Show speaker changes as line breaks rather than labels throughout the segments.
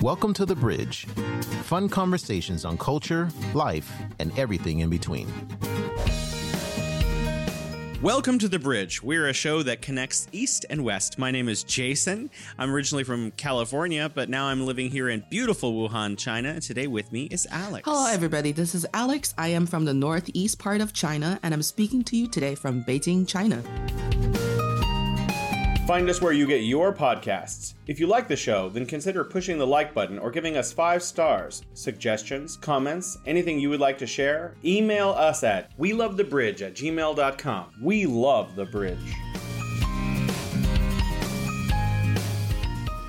Welcome to The Bridge. Fun conversations on culture, life, and everything in between.
Welcome to The Bridge. We're a show that connects East and West. My name is Jason. I'm originally from California, but now I'm living here in beautiful Wuhan, China. Today with me is Alex.
Hello, everybody. This is Alex. I am from the northeast part of China, and I'm speaking to you today from Beijing, China.
Find us where you get your podcasts. If you like the show, then consider pushing the like button or giving us five stars. Suggestions, comments, anything you would like to share? Email us at we love the bridge at gmail.com. We love the bridge.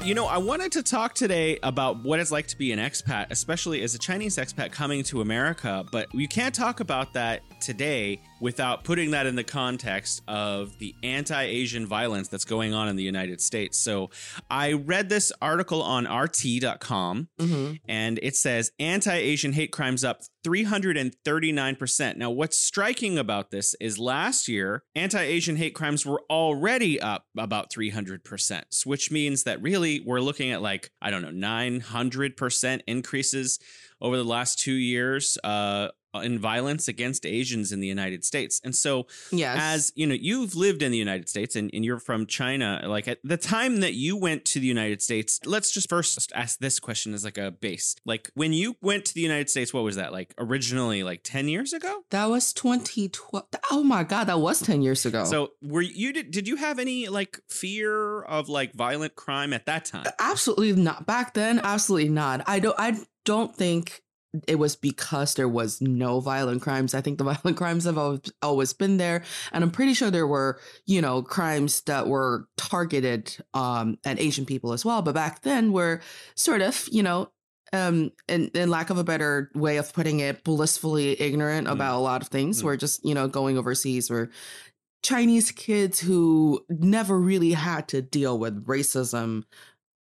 You know, I wanted to talk today about what it's like to be an expat, especially as a Chinese expat coming to America, but you can't talk about that today without putting that in the context of the anti Asian violence that's going on in the United States. So I read this article on RT.com mm-hmm. and it says anti Asian hate crimes up 339%. Now, what's striking about this is last year, anti Asian hate crimes were already up about 300%, which means that really we're looking at like, I don't know, 900% increases over the last two years uh, Uh, in violence against Asians in the United States. And so, yes. as you know, you've lived in the United States and, and you're from China. Like at the time that you went to the United States, let's just first ask this question as like a base. Like when you went to the United States, what was that like originally, like 10 years ago?
That was 2012. Oh my God, that was 10 years ago.
So, were you, did, did you have any like fear of like violent crime at that time?
Absolutely not. Back then, absolutely not. I don't, I don't think it was because there was no violent crimes. I think the violent crimes have always been there, and I'm pretty sure there were, you know, crimes that were targeted um, at Asian people as well. But back then, we're sort of, you know, um, in, in lack of a better way of putting it, blissfully ignorant mm. about a lot of things. Mm. We're just, you know, going overseas. We're Chinese kids who never really had to deal with racism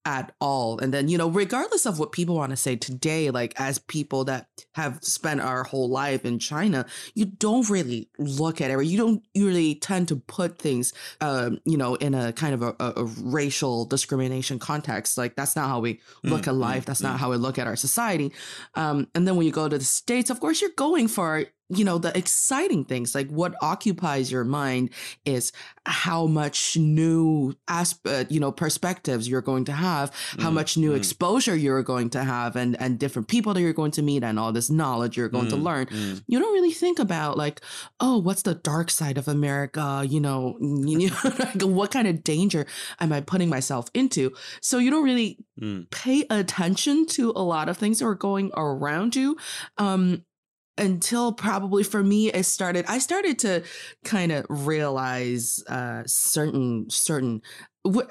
at all. And then, you know, regardless of what people want to say today, like as people that have spent our whole life in China, you don't really look at it, or you don't really tend to put things, um, you know, in a kind of a, a, racial discrimination context. Like that's not how we look mm, at life. Mm, that's mm. not how we look at our society. Um, and then when you go to the States, of course, you're going for you know the exciting things like what occupies your mind is how much new aspect you know perspectives you're going to have how mm, much new mm. exposure you're going to have and and different people that you're going to meet and all this knowledge you're going mm, to learn mm. you don't really think about like oh what's the dark side of america you know, you know like what kind of danger am i putting myself into so you don't really mm. pay attention to a lot of things that are going around you um until probably for me it started i started to kind of realize uh certain certain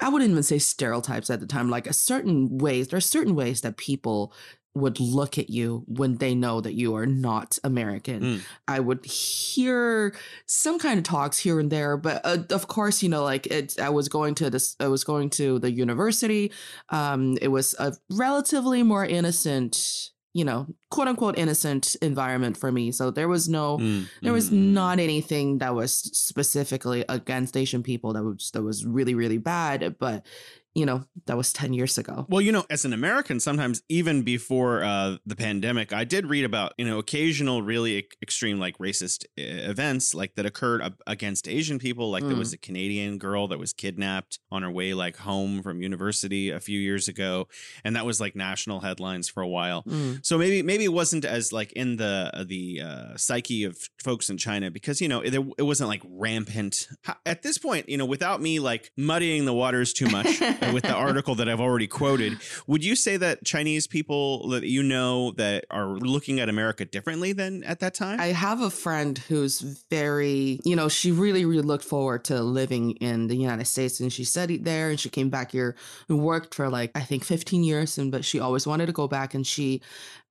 i wouldn't even say stereotypes at the time like a certain ways there are certain ways that people would look at you when they know that you are not American. Mm. I would hear some kind of talks here and there, but uh, of course, you know, like it. I was going to this. I was going to the university. Um, it was a relatively more innocent you know, quote unquote innocent environment for me. So there was no, mm, there was mm. not anything that was specifically against Asian people that was that was really really bad. But you know, that was 10 years ago.
Well, you know, as an American, sometimes even before uh, the pandemic, I did read about, you know, occasional really extreme, like racist events like that occurred against Asian people. Like mm. there was mm. a Canadian girl that was kidnapped on her way, like home from university a few years ago. And that was like national headlines for a while. Mm. So maybe, maybe it wasn't as like in the, uh, the uh, psyche of folks in China because, you know, it, it wasn't like rampant. At this point, you know, without me like muddying the waters too much. with the article that I've already quoted. Would you say that Chinese people that you know that are looking at America differently than at that time?
I have a friend who's very, you know, she really, really looked forward to living in the United States and she studied there and she came back here and worked for like, I think 15 years. And, but she always wanted to go back and she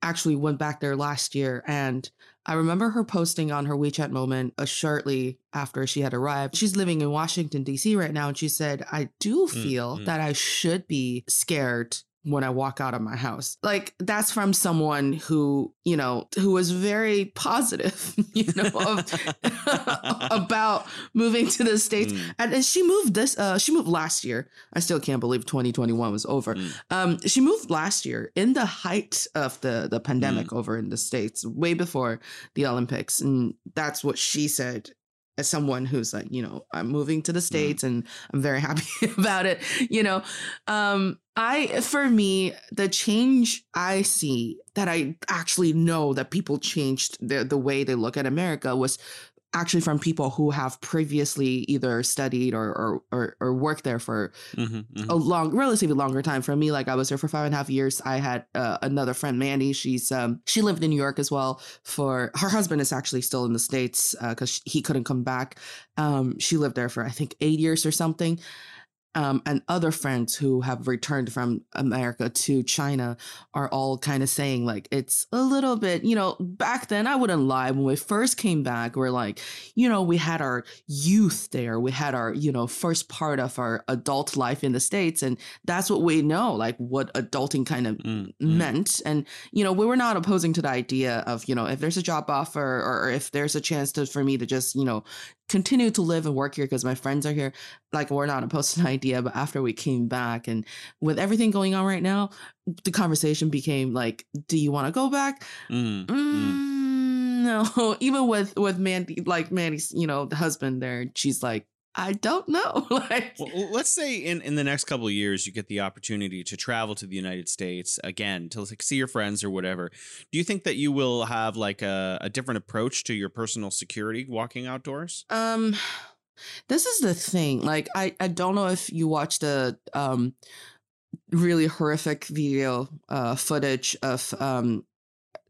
actually went back there last year and I remember her posting on her WeChat moment uh, shortly after she had arrived. She's living in Washington, D.C. right now. And she said, I do mm, feel mm-hmm. that I should be scared when I walk out of my house. Like that's from someone who, you know, who was very positive, you know, of, about moving to the States.
Mm.
And, and she moved this, uh, she moved last year. I still can't believe 2021 was over.
Mm.
Um, she moved last year in the height of the, the pandemic over in the States, way before the Olympics. And that's what she said as someone who's like, you know, I'm moving to the States and I'm very happy about it. You know, um, I, for me, the change I see that I actually know that people changed the, the way they look at America was actually from people who have previously either studied or, or, or, or worked there for
Mhm, mhm.
a long, relatively longer time. For me, like I was there for five and a half years. I had uh, another friend, Mandy. She's um she lived in New York as well. For her husband is actually still in the states because he couldn't come back. Um, she lived there for I think eight years or something. Um, and other friends who have returned from America to China are all kind of saying like it's a little bit, you know, back then I wouldn't lie when we first came back, we're like, you know, we had our youth there, we had our, you know, first part of our adult life in the States, and that's what we know, like what adulting kind of
Mm, mm.
meant. And, you know, we were not opposing to the idea of, you know, if there's a job offer or, or if there's a chance to for me to just, you know, continue to live and work here because my friends are here, like we're not opposed to the idea. But after we came back and with everything going on right now, the conversation became like, do you want to go back?
Mm, mm.
Mm, no. Even with with Mandy, like Mandy's, you know, the husband there, she's like, I don't know. like
Well, let's say in, in the next couple of years, you get the opportunity to travel to the United States again to like see your friends or whatever. Do you think that you will have like a, a different approach to your personal security walking outdoors?
Um, this is the thing. Like, I I don't know if you watched the um really horrific video uh footage of um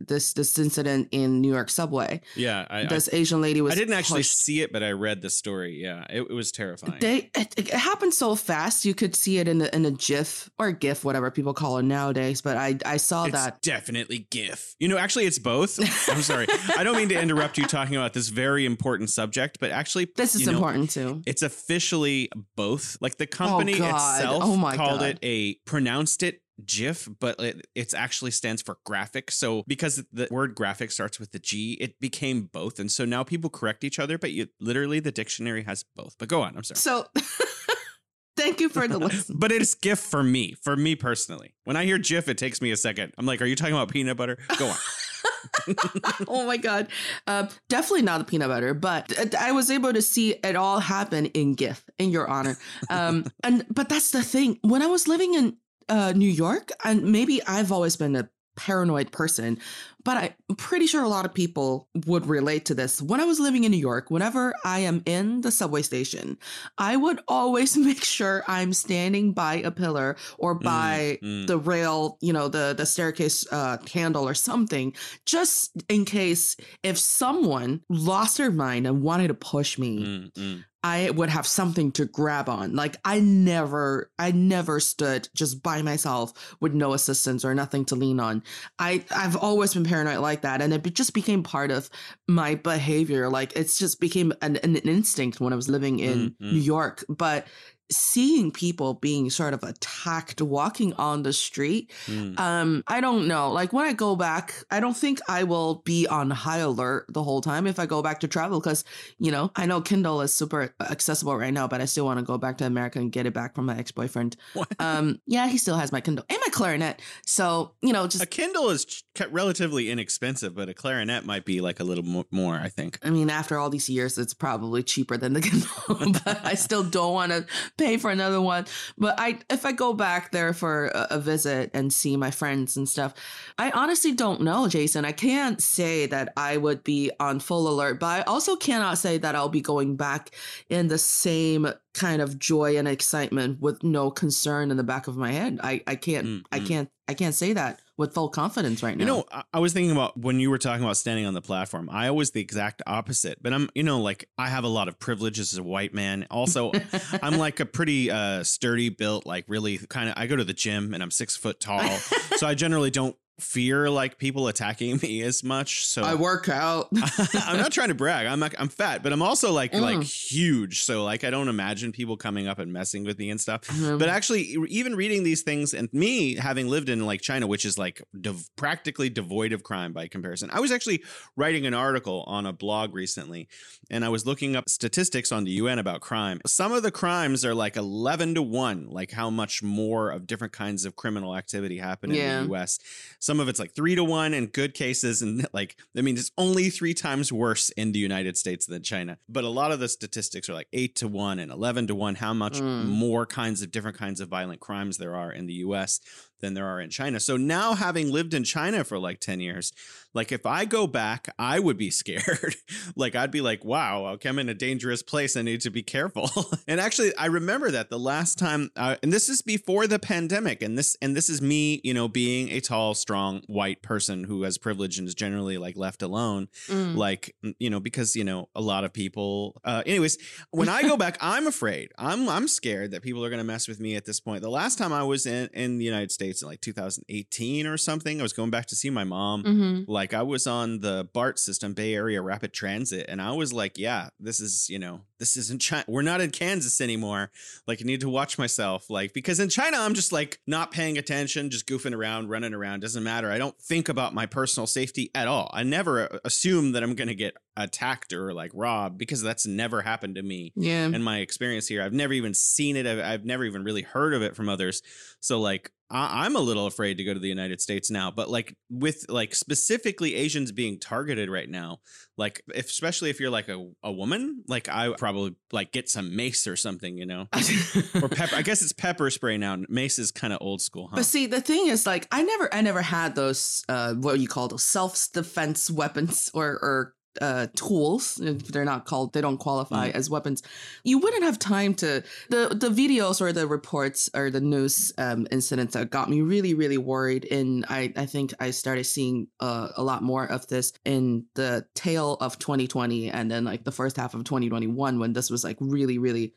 this this incident in New York subway.
Yeah, I, I,
This Asian lady was
I didn't actually
pushed.
see it, but I read the story. Yeah, it, it was terrifying.
They it, it happened so fast you could see it in a, in a GIF or GIF, whatever people call it nowadays. But I I saw
it's
that.
definitely GIF. You know, actually, it's both. I'm sorry. I don't mean to interrupt you talking about this very important subject, but actually,
This is
know,
important too.
It's officially both. Like the oh, company
God.
itself
Oh my
called
God.
it a pronounced it GIF, but it it's actually stands for graphic. So because the word graphic starts with the G, it became both. And so now people correct each other, but you literally the dictionary has both. But go on, I'm sorry.
So. Thank you for the listen.
But it's GIF for me, for me personally. When I hear GIF, it takes me a second. I'm like, are you talking about peanut butter? Go on.
oh my god uh, definitely not the peanut butter but i was able to see it all happen in gif in your honor um and but that's the thing when i was living in uh new york and maybe i've always been a paranoid person but i'm pretty sure a lot of people would relate to this when i was living in new york whenever i am in the subway station i would always make sure i'm standing by a pillar or by
mm.
the rail you know the the staircase uh handle or something just in case if someone lost their mind and wanted to push me
Mm, mm.
I would have something to grab on. Like I never, I never stood just by myself with no assistance or nothing to lean on. I, I've always been paranoid like that, and it just became part of my behavior. Like it's just became an, an instinct when I was living in
Mm, mm.
New York. But seeing people being sort of attacked walking on the street
Mm.
um i don't know like when i go back i don't think i will be on high alert the whole time if i go back to travel because you know i know kindle is super accessible right now but i still want to go back to america and get it back from my ex-boyfriend
What?
um yeah he still has my kindle and my clarinet so you know just
A Kindle is ch- relatively inexpensive, but a clarinet might be like a little mo- more, I think.
I mean, after all these years, it's probably cheaper than the Kindle, but I still don't want to pay for another one. But I, if I go back there for a, a visit and see my friends and stuff, I honestly don't know, Jason. I can't say that I would be on full alert, but I also cannot say that I'll be going back in the same kind of joy and excitement with no concern in the back of my head. I, I can't,
Mm,
I
mm.
can't, I can't say that with full confidence right now.
You know, I, I was thinking about when you were talking about standing on the platform. I was the exact opposite, but I'm, you know, like I have a lot of privileges as a white man. Also, I'm like a pretty uh, sturdy built, like really kind of. I go to the gym and I'm six foot tall, so I generally don't fear like people attacking me as much. So
I work out.
I'm not trying to brag. I'm not, I'm fat, but I'm also like
Mm.
like huge. So like I don't imagine people coming up and messing with me and stuff.
Mhm.
But actually, even reading these things and me having lived in like China, which is like practically devoid of crime by comparison, I was actually writing an article on a blog recently, and I was looking up statistics on the UN about crime. Some of the crimes are like eleven to one, like how much more of different kinds of criminal activity happen
Yeah.
in the US. Some of it's like three to one in good cases, and like I mean, it's only three times worse in the United States than China. But a lot of the statistics are like eight to one and eleven to one. How much
Mm.
more kinds of different kinds of violent crimes there are in the U.S. than there are in China. So now, having lived in China for like ten years, like if I go back, I would be scared. like I'd be like, wow, okay, I'm in a dangerous place. I need to be careful. and actually, I remember that the last time, uh, and this is before the pandemic, and this and this is me, you know, being a tall, strong white person who has privilege and is generally like left alone
Mm.
like you know because you know a lot of people uh anyways when i go back i'm afraid i'm i'm scared that people are going to mess with me at this point the last time i was in in the united states in like 2018 or something i was going back to see my mom.
Mhm.
like i was on the bart system bay area rapid transit and i was like yeah this is you know this isn't china we're not in kansas anymore. Like i need to watch myself. Like because in china i'm just like not paying attention just goofing around running around doesn't matter. I don't think about my personal safety at all. I never uh, assume that i'm going to get attacked or like robbed because that's never happened to me
Yeah.
in my experience here. I've never even seen it. I've, I've never even really heard of it from others. So like I, i'm a little afraid to go to the united states now but like with like specifically asians being targeted right now like if, especially if you're like a, a woman like i probably like get some mace or something you know? Or pepper i guess it's pepper spray now. Mace is kind of old school huh?
But see, the thing is, like, I never, I never had those, uh, what you call those self-defense weapons or, or uh, tools. If They're not called, they don't qualify
Mm.
as weapons. You wouldn't have time to the the videos or the reports or the news um, incidents that got me really, really worried. And I, I think I started seeing uh, a lot more of this in the tail of 2020 and then like the first half of 2021 when this was like really, really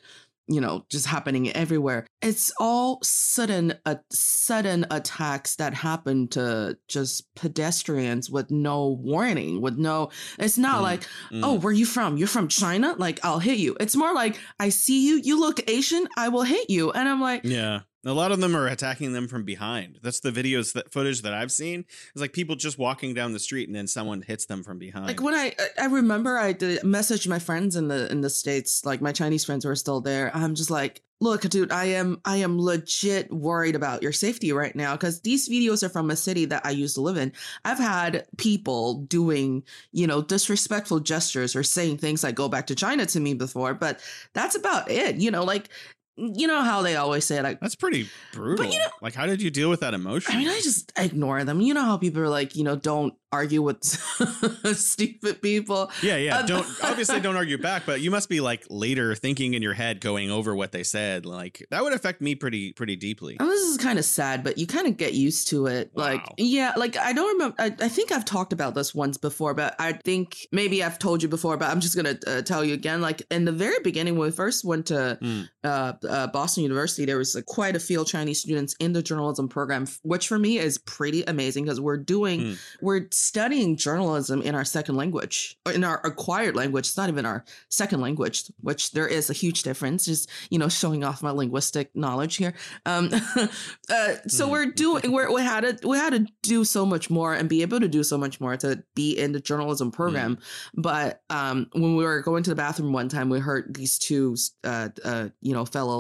you know just happening everywhere. It's all sudden uh, sudden attacks that happen to just pedestrians with no warning with no it's not
Mm,
like
Mm.
oh where you from? You're from china? Like i'll hit you. It's more like i see you you look asian i will hit you. And i'm like
Yeah. A lot of them are attacking them from behind. That's the videos that footage that I've seen. It's like people just walking down the street and then someone hits them from behind.
like when I I remember I did message my friends in the in the states, like my Chinese friends were still there. I'm just like, look, dude, I am I am legit worried about your safety right now because these videos are from a city that I used to live in. I've had people doing you know disrespectful gestures or saying things like "go back to China" to me before, but that's about it. You know, like you know how they always say like
That's pretty brutal.
But you know-
like, how did you deal with that emotion?
I mean, I just ignore them. You know how people are like, you know, don't argue with stupid people.
yeah, yeah.
Um,
Don't obviously don't argue back, but you must be like later thinking in your head, going over what they said. Like that would affect me pretty pretty deeply.
And this is kind of sad, but you kind of get used to it. Like, yeah, like I don't remember. I, I think I've talked about this once before, but I think maybe I've told you before, but I'm just going to uh, tell you again. Like, in the very beginning, when we first went to
Mm.
uh, uh, Boston University, there was like, quite a few Chinese students in the journalism program, which for me is pretty amazing because we're doing,
Mm.
we're studying journalism in our second language, in our acquired language. It's not even our second language, which there is a huge difference. Just, you know, showing off my linguistic knowledge here. Um, uh, so
Mhm.
we're doing we're, we had to we had to do so much more and be able to do so much more to be in the journalism program. But um, when we were going to the bathroom one time, we heard these two uh, uh, you know fellow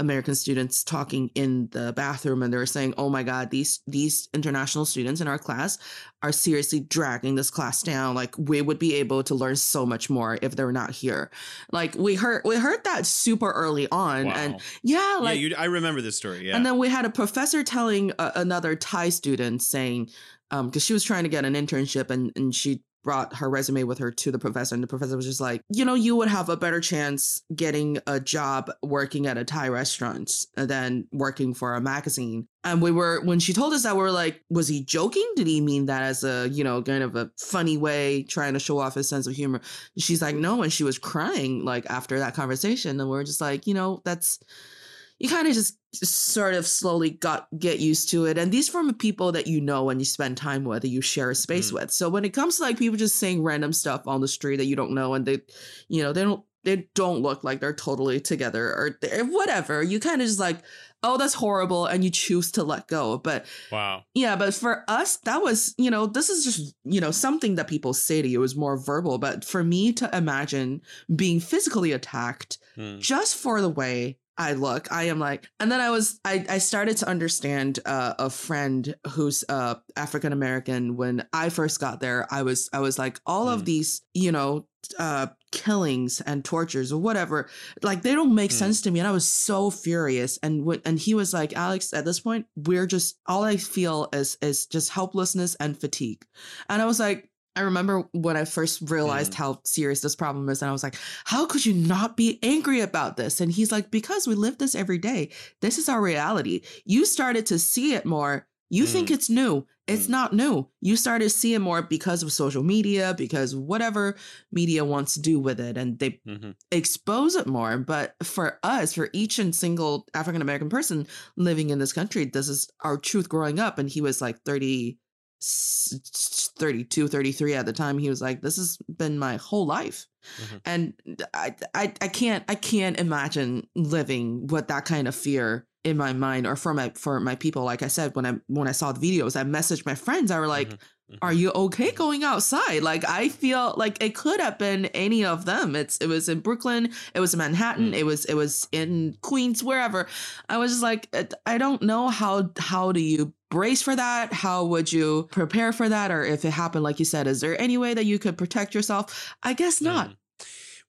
American students talking in the bathroom, and they were saying, "Oh my God, these these international students in our class are seriously dragging this class down. Like we would be able to learn so much more if they're not here." Like we heard we heard that super early on, and yeah, like
yeah, you, I remember this story. Yeah.
and then we had a professor telling uh, another Thai student saying, um because she was trying to get an internship and, and she brought her resume with her to the professor. And the professor was just like, you know, you would have a better chance getting a job working at a Thai restaurant than working for a magazine. And we were, when she told us that, we were like, was he joking? Did he mean that as a, you know, kind of a funny way, trying to show off his sense of humor? She's like, no. And she was crying like after that conversation. And we are just like, you know, that's, you kind of just sort of slowly got get used to it and these from people that you know and you spend time with and you share a space
Mm.
with so when it comes to like people just saying random stuff on the street that you don't know and they you know they don't they don't look like they're totally together or whatever you kind of just like oh that's horrible and you choose to let go but
Wow.
yeah but for us that was you know this is just you know something that people say to you is more verbal but for me to imagine being physically attacked
Hmm.
just for the way I look, I am like, and then I was, I, I started to understand uh, a friend who's uh, African American. When I first got there, I was, I was like, all of
Mm.
these, you know, uh, killings and tortures or whatever, like they don't make
Mm.
sense to me, and I was so furious. And when, and he was like, Alex, at this point, we're just, all I feel is, is just helplessness and fatigue. And I was like. I remember when I first realized
Mm.
how serious this problem is, and I was like, how could you not be angry about this? And he's like, because we live this every day. This is our reality. You started to see it more. You think
Mm.
it's new. It's
Mm.
not new. You started to see it more because of social media, because whatever media wants to do with it, and they
hmm
expose it more. But for us, for each and single African American person living in this country, this is our truth growing up. And he was like 30, s- 32, 33 at the time. He was like, this has been my whole life.
Mhm.
And I, I, I can't, I can't imagine living with that kind of fear in my mind or for my, for my people. Like I said, when I, when I saw the videos, I messaged my friends. I were like,
Mhm.
Are you okay going outside? Like I feel like it could have been any of them. It's it was in Brooklyn, it was in Manhattan,
Mm.
it was it was in Queens, wherever. I was just like, I don't know how how do you brace for that? How would you prepare for that? Or if it happened, like you said, is there any way that you could protect yourself? I guess not.
Mhm.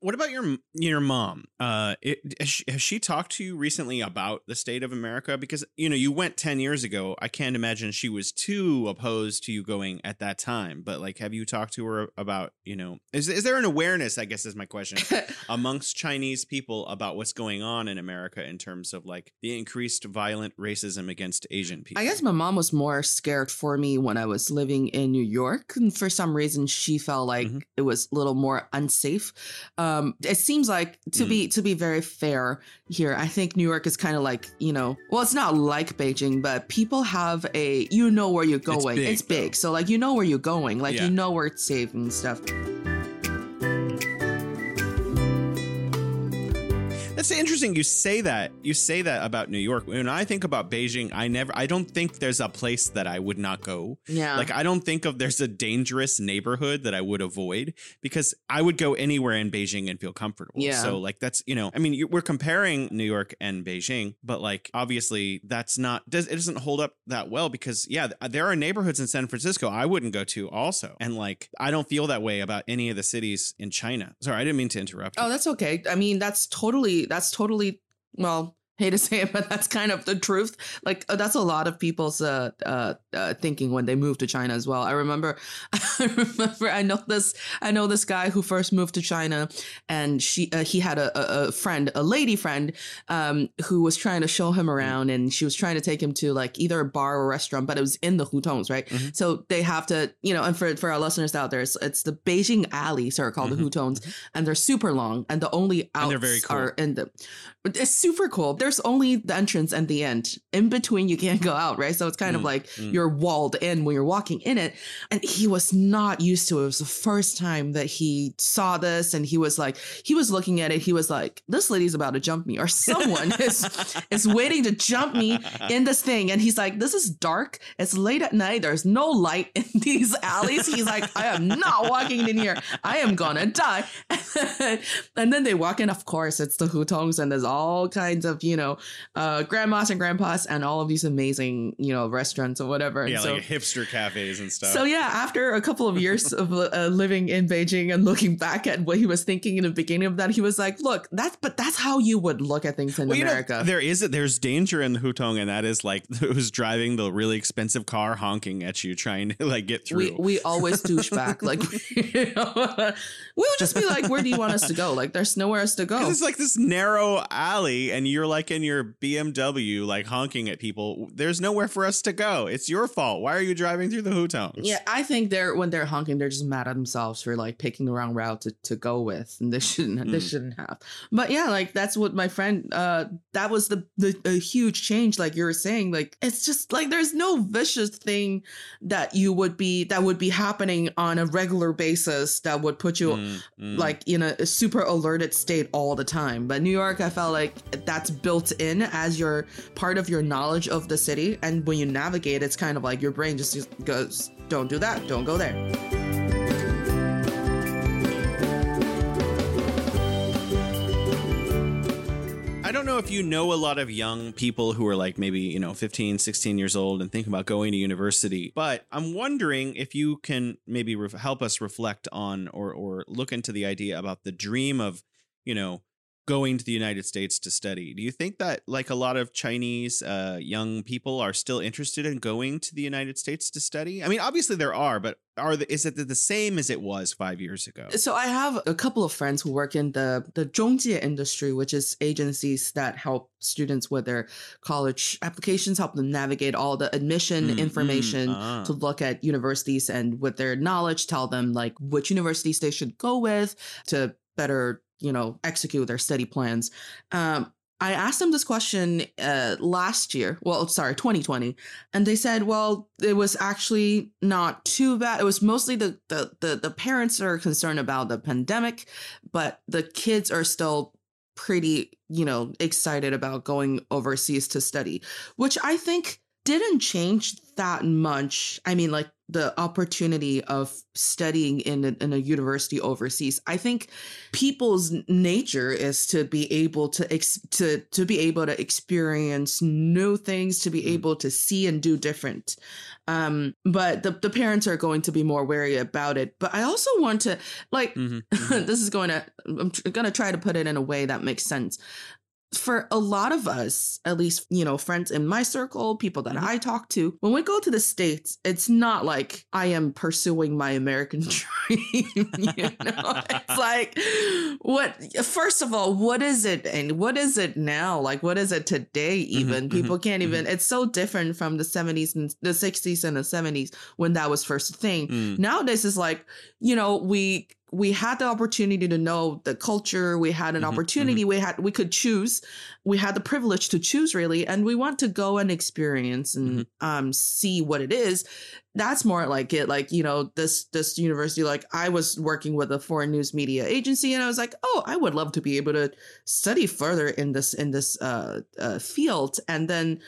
What about your your mom? Uh, it, has, she, has she talked to you recently about the state of America? Because you know you went ten years ago. I can't imagine she was too opposed to you going at that time. But like, have you talked to her about you know? Is is there an awareness? I guess is my question amongst Chinese people about what's going on in America in terms of like the increased violent racism against Asian people.
I guess my mom was more scared for me when I was living in New York. And for some reason, she felt like
Mhm.
it was a little more unsafe. Um, it seems like to
Mm.
be to be very fair here, I think New York is kind of like you know, well, it's not like Beijing, but people have a you know where you're going.
big,
It's big, so like you know where you're going, like
Yeah.
you know where it's safe and stuff.
That's interesting. You say that. You say that about New York. When I think about Beijing, I never. I don't think there's a place that I would not go.
Yeah,
Like I don't think of there's a dangerous neighborhood that I would avoid because I would go anywhere in Beijing and feel comfortable.
Yeah.
So like that's you know I mean you, we're comparing New York and Beijing, but like obviously that's not does it doesn't hold up that well because yeah there are neighborhoods in San Francisco I wouldn't go to also and like I don't feel that way about any of the cities in China. Sorry, I didn't mean to interrupt.
Oh,
you.
that's okay. I mean, that's totally that's totally well, hate to say it, but that's kind of the truth. Like uh, that's a lot of people's uh, uh, uh thinking when they move to China as well. I remember, I remember, I know this, I know this guy who first moved to China, and she, uh, he had a, a, friend, a lady friend, um, who was trying to show him around, and she was trying to take him to like either a bar or a restaurant, but it was in the hutongs, right?
Mhm.
So they have to, you know, and for for our listeners out there, it's, it's the Beijing alleys are called
Mhm.
the hutongs, and they're super long, and the only outs
And they're very cool.
are in the. It's super cool. There's only the entrance and the end. In between, you can't go out, right? So it's kind of
Mm,
like
mm.
you're walled in when you're walking in it. And he was not used to it. It was the first time that he saw this, and he was like, he was looking at it. He was like, "This lady's about to jump me, or someone is is waiting to jump me in this thing." And he's like, "This is dark. It's late at night. There's no light in these alleys." He's like, "I am not walking in here. I am gonna die." and then they walk in. Of course, it's the hutongs, and there's all kinds of you know, uh, grandmas and grandpas, and all of these amazing you know restaurants or whatever. And
yeah,
so,
like hipster cafes and stuff.
so yeah, after a couple of years of uh, living in Beijing and looking back at what he was thinking in the beginning of that, he was like, "Look, that's but that's how you would look at things in
Well, you know,
America."
there is there's danger in the Hutong, and that is like who's driving the really expensive car honking at you, trying to like get through.
we we always douche back. Like you know, we'll just be like, "Where do you want us to go?" Like, there's nowhere else to go.
It's like this narrow alley, and you're like like in your BMW, like honking at people. There's nowhere for us to go. It's your fault. Why are you driving through the hutongs?
Yeah, I think they're when they're honking, they're just mad at themselves for like picking the wrong route to, to go with, and they shouldn't mm. they shouldn't have. But yeah, like that's what my friend. Uh, that was the the a huge change. Like you were saying, like it's just like there's no vicious thing that you would be that would be happening on a regular basis that would put you mm, mm. like in a, a super alerted state all the time. But New York, I felt like that's built in as your part of your knowledge of the city, and when you navigate, it's kind of like your brain just goes, "Don't do that. Don't go there."
I don't know if you know a lot of young people who are like maybe, you know, 15, 16 years old and think about going to university, but I'm wondering if you can maybe re- help us reflect on or or look into the idea about the dream of, you know, going to the United States to study. Do you think that like a lot of Chinese uh, young people are still interested in going to the United States to study? I mean, obviously there are, but are the, is it the same as it was five years ago?
So I have a couple of friends who work in the the zhongjie industry, which is agencies that help students with their college applications, help them navigate all the admission mm, information mm, uh. to look at universities and with their knowledge tell them like which universities they should go with to better you know, execute their study plans. Um, I asked them this question uh, last year. Well, sorry, 2020, and they said, "Well, it was actually not too bad. It was mostly the the the, the parents are concerned about the pandemic, but the kids are still pretty, you know, excited about going overseas to study, which I think didn't change that much. I mean, like the opportunity of studying in a, in a university overseas i think people's nature is to be able to ex- to to be able to experience new things to be mm-hmm. able to see and do different um but the, the parents are going to be more wary about it but i also want to like mm-hmm. Mm-hmm. this is going to i'm going to try to put it in a way that makes sense for a lot of us, at least, you know, friends in my circle, people that mm-hmm. I talk to, when we go to the States, it's not like I am pursuing my American dream. you know, it's like, what, first of all, what is it? And what is it now? Like, what is it today, mm-hmm, even? Mm-hmm, people can't mm-hmm. even, it's so different from the 70s and the 60s and the 70s when that was first a thing. Mm. Nowadays, it's like, you know, we we had the opportunity to know the culture we had an mm-hmm, opportunity mm-hmm. we had we could choose we had the privilege to choose really and we want to go and experience and mm-hmm. um see what it is that's more like it like you know this this university like i was working with a foreign news media agency and i was like oh i would love to be able to study further in this in this uh, uh field and then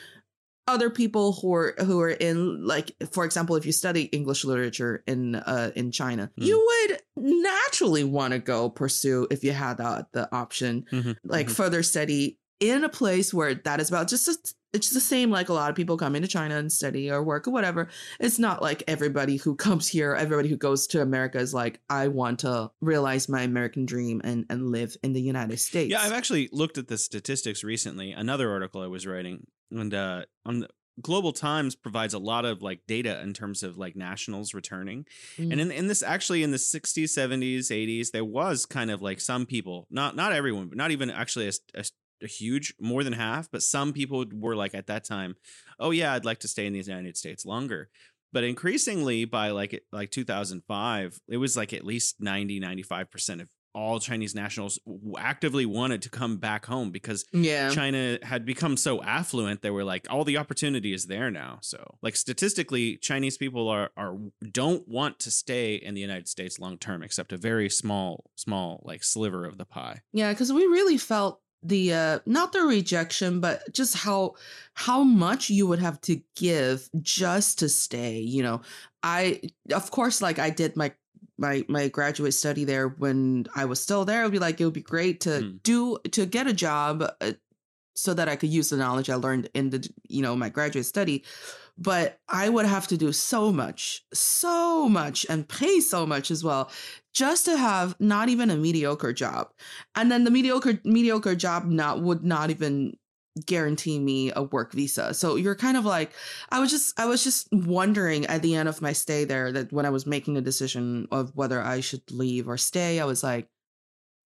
other people who are who are in like for example if you study english literature in uh in china mm. you would naturally want to go pursue if you had that the option mm-hmm. like mm-hmm. further study in a place where that is about just a, it's the same like a lot of people come into China and study or work or whatever. It's not like everybody who comes here, everybody who goes to America is like, I want to realize my American dream and, and live in the United States.
Yeah, I've actually looked at the statistics recently. Another article I was writing and uh, on the Global Times provides a lot of like data in terms of like nationals returning. Mm. And in, in this actually in the 60s, 70s, 80s, there was kind of like some people, not not everyone, but not even actually a, a, a huge more than half, but some people were like at that time, oh yeah, I'd like to stay in the United States longer. But increasingly by like like 2005, it was like at least 90, 95% of all Chinese nationals actively wanted to come back home because
yeah.
China had become so affluent. They were like, all the opportunity is there now. So, like statistically, Chinese people are are don't want to stay in the United States long term, except a very small, small like sliver of the pie.
Yeah, because we really felt the uh not the rejection but just how how much you would have to give just to stay you know i of course like i did my my my graduate study there when I was still there. It would be like it would be great to mm. do to get a job uh, so that I could use the knowledge I learned in the you know my graduate study. But I would have to do so much, so much, and pay so much as well, just to have not even a mediocre job. And then the mediocre mediocre job not would not even guarantee me a work visa. So you're kind of like I was just I was just wondering at the end of my stay there that when I was making a decision of whether I should leave or stay, I was like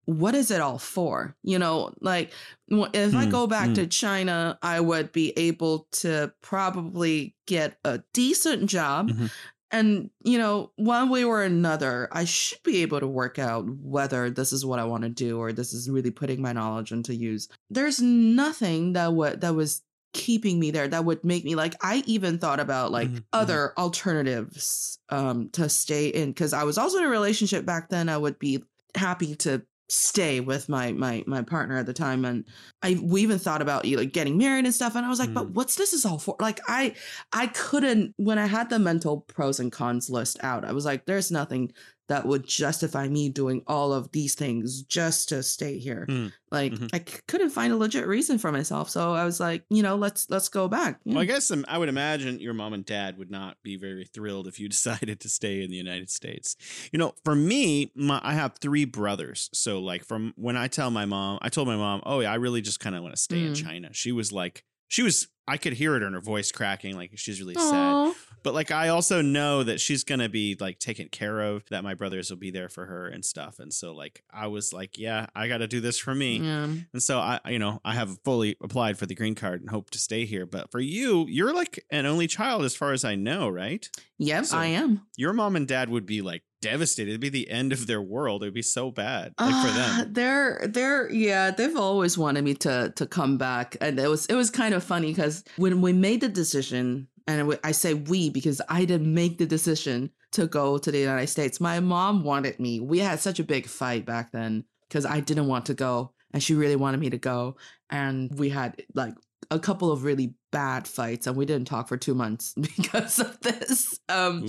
what is it all for? You know, like if I
Mm,
go back
mm.
to China, I would be able to probably get a decent job.
Mhm.
And, you know, one way or another, I should be able to work out whether this is what I want to do or this is really putting my knowledge into use. There's nothing that would that was keeping me there that would make me like I even thought about like
Mhm, mhm.
other alternatives um to stay in because I was also in a relationship back then. I would be happy to stay with my my my partner at the time and i we even thought about you like getting married and stuff and i was like but
Mm.
what's this is all for like i i couldn't when i had the mental pros and cons list out i was like there's nothing that would justify me doing all of these things just to stay here
Mm.
like
Mhm.
i c- couldn't find a legit reason for myself so i was like you know let's let's go back
Well, I
Yeah.
guess um, I would imagine your mom and dad would not be very thrilled if you decided to stay in the United States. You know, for me, my, I have three brothers. So, like, from when I tell my mom, I told my mom, oh, yeah, I really just kind of want to stay in
Mm.
China. She was like, she was, I could hear it in her voice cracking, like she's really sad. But like I also know that she's gonna be like taken care of, that my brothers will be there for her and stuff. And so like I was like, yeah, I gotta do this for me.
yeah
And so I, you know, I have fully applied for the green card and hope to stay here. But for you, you're like an only child, as far as I know, right?
yep
So-
i am
Your mom and dad would be like devastated. It'd be the end of their world. It'd be so bad, like for
Ah,
them.
They're they're yeah, they've always wanted me to to come back, and it was it was kind of funny because when we made the decision, and I say we because I didn't make the decision to go to the United States. My mom wanted me. We had such a big fight back then because I didn't want to go, and she really wanted me to go, and we had like a couple of really bad fights and we didn't talk for two months because of this um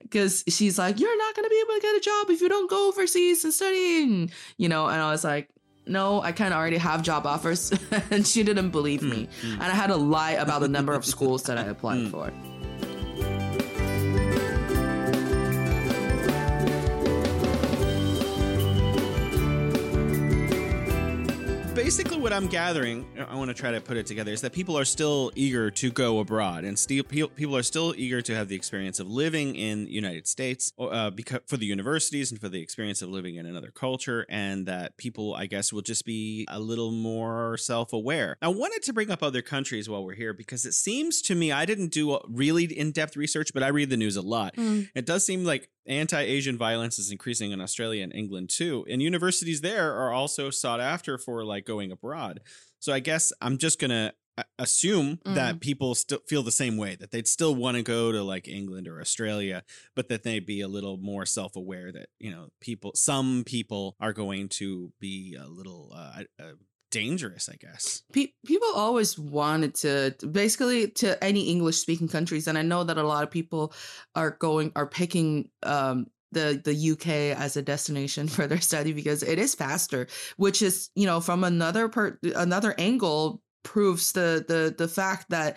because she's like, You're not gonna be able to get a job if you don't go overseas and study, and you know. And I was like, No, I kind of already have job offers, and she didn't believe me,
Mm, mm.
and I had to lie about the number of schools that I applied
Mm.
for.
Basically, what I'm gathering, I want to try to put it together, is that people are still eager to go abroad, and still people are still eager to have the experience of living in the United States, uh, because for the universities and for the experience of living in another culture, and that people, I guess, will just be a little more self-aware. I wanted to bring up other countries while we're here because it seems to me I didn't do really in-depth research, but I read the news a lot. It does seem like anti-Asian violence is increasing in Australia and England too, and universities there are also sought after for like going abroad. So I guess I'm just gonna a- assume that people still feel the same way that they'd still want to go to like England or Australia, but that they'd be a little more self-aware that you know people, some people are going to be a little uh, uh, dangerous, I guess.
Pe- people always wanted to basically to any English speaking countries, and I know that a lot of people are going are picking um, the the UK as a destination for their study because it is faster, which is you know from another per- another angle proves the the the fact that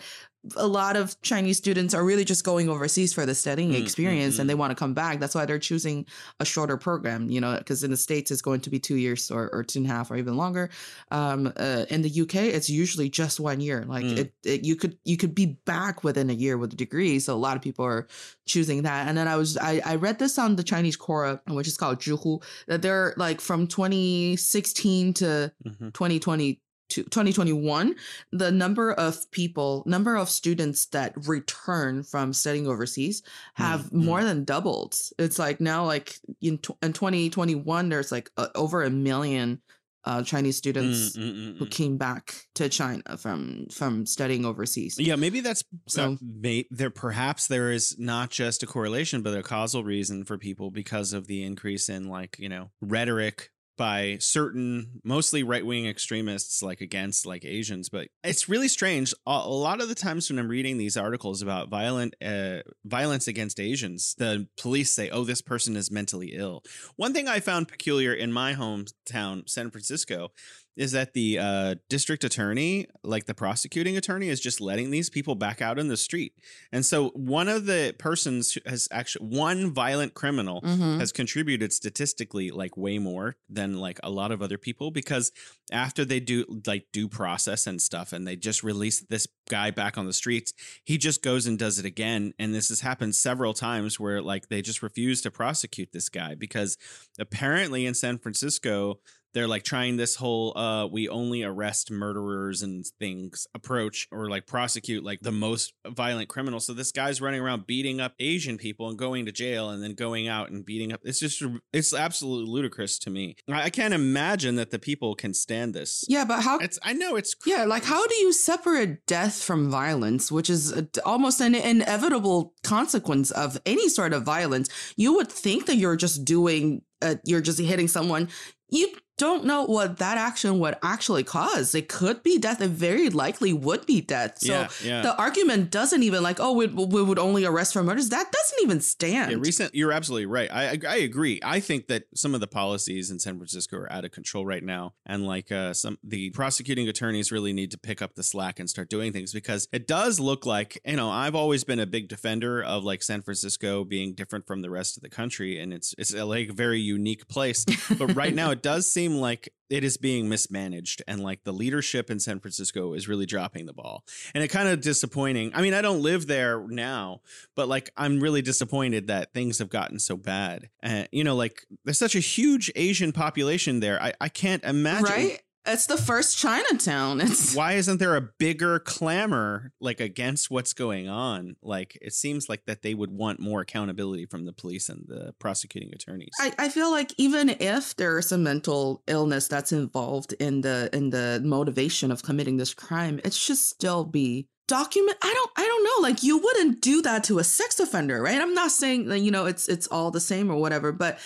a lot of Chinese students are really just going overseas for the studying
Mm,
experience
mm,
and they want to come back. That's why they're choosing a shorter program, you know, because in the States it's going to be two years or, or two and a half or even longer. Um, uh, in the UK, it's usually just one year. Like
Mm.
it, it, you could you could be back within a year with a degree. So a lot of people are choosing that. And then I was I, I read this on the Chinese Quora, which is called Zhihu, that they're like from 2016 to
Mhm.
2020 to 2021 the number of people number of students that return from studying overseas have
Mm,
more than doubled it's like now like in, tw- in 2021 there's like uh, over a million uh, chinese students
Mm, mm, mm,
who
mm.
came back to china from from studying overseas
Yeah, maybe that's
So-
so. May, there perhaps there is not just a correlation, but a causal reason for people because of the increase in like you know rhetoric by certain mostly right-wing extremists like against like asians but it's really strange. A, lot of the times when i'm reading these articles about violent uh, violence against asians the police say oh this person is mentally ill. One thing i found peculiar in my hometown san francisco is that the uh, district attorney, like the prosecuting attorney, is just letting these people back out in the street. And so one of the persons has actually one violent criminal
Mhm.
has contributed statistically like way more than like a lot of other people because after they do like due process and stuff and they just release this guy back on the streets he just goes and does it again and this has happened several times where like they just refuse to prosecute this guy because apparently in San Francisco they're like trying this whole uh we only arrest murderers and things approach or like prosecute like the most violent criminals. So this guy's running around beating up Asian people and going to jail and then going out and beating up. It's just it's absolutely ludicrous to me. I, can't imagine that the people can stand this.
Yeah, but how?
It's I know it's
yeah, like how do you separate death from violence, which is a, almost an inevitable consequence of any sort of violence? You would think that you're just doing, uh, you're just hitting someone. You don't know what that action would actually cause. It could be death. It very likely would be death. So
Yeah, yeah.
the argument doesn't even like, oh, we, we would only arrest for murders. That doesn't even stand.
Yeah, recent. You're absolutely right. I I agree. I think that some of the policies in San Francisco are out of control right now, and like uh, some the prosecuting attorneys really need to pick up the slack and start doing things because it does look like you know I've always been a big defender of like San Francisco being different from the rest of the country, and it's it's a, like a very unique place. But right now, it does seem like it is being mismanaged and like the leadership in San Francisco is really dropping the ball. And it kind of disappointing. I mean, I don't live there now, but like I'm really disappointed that things have gotten so bad. And you know, like there's such a huge Asian population there. I, I can't imagine
right? It's the first Chinatown. It's
why isn't there a bigger clamor like against what's going on? Like it seems like that they would want more accountability from the police and the prosecuting attorneys.
I, I feel like even if there's a mental illness that's involved in the in the motivation of committing this crime, it should still be document i don't i don't know like you wouldn't do that to a sex offender right i'm not saying that you know it's it's all the same or whatever but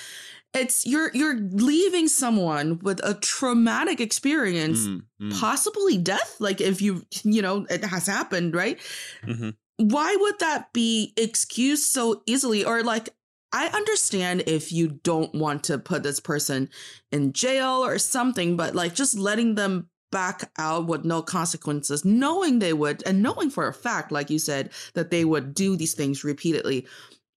it's you're you're leaving someone with a traumatic experience
Mm, mm,
possibly death like if you you know it has happened right?
Mhm.
why would that be excused so easily? Or like i understand if you don't want to put this person in jail or something but like just letting them back out with no consequences knowing they would and knowing for a fact like you said that they would do these things repeatedly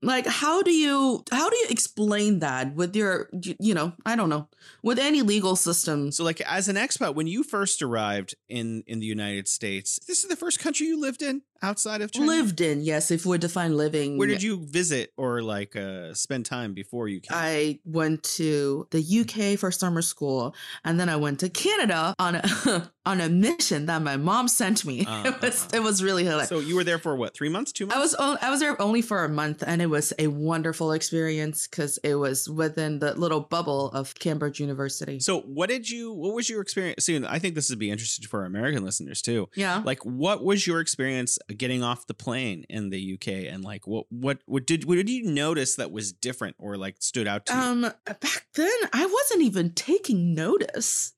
like how do you how do you explain that with your you know i don't know with any legal system?
So, like, as an expat, when you first arrived in in the United States, this is the first country you lived in outside of China.
lived in yes if we define living
Where did you visit or like uh, spend time before you came?
I went to the UK for summer school, and then I went to Canada on a on a mission that my mom sent me.
Uh,
it was
uh,
it was really hilarious.
so you were there for what? Three months? Two months?
I was on- I was there only for a month, and it was a wonderful experience because it was within the little bubble of Cambridge University.
So, what did you? What was your experience? See, I think this would be interesting for our American listeners too.
yeah.
Like, what was your experience getting off the plane in the UK, and like, what what what did what did you notice that was different or like stood out to you?
Um, back then I wasn't even taking notice.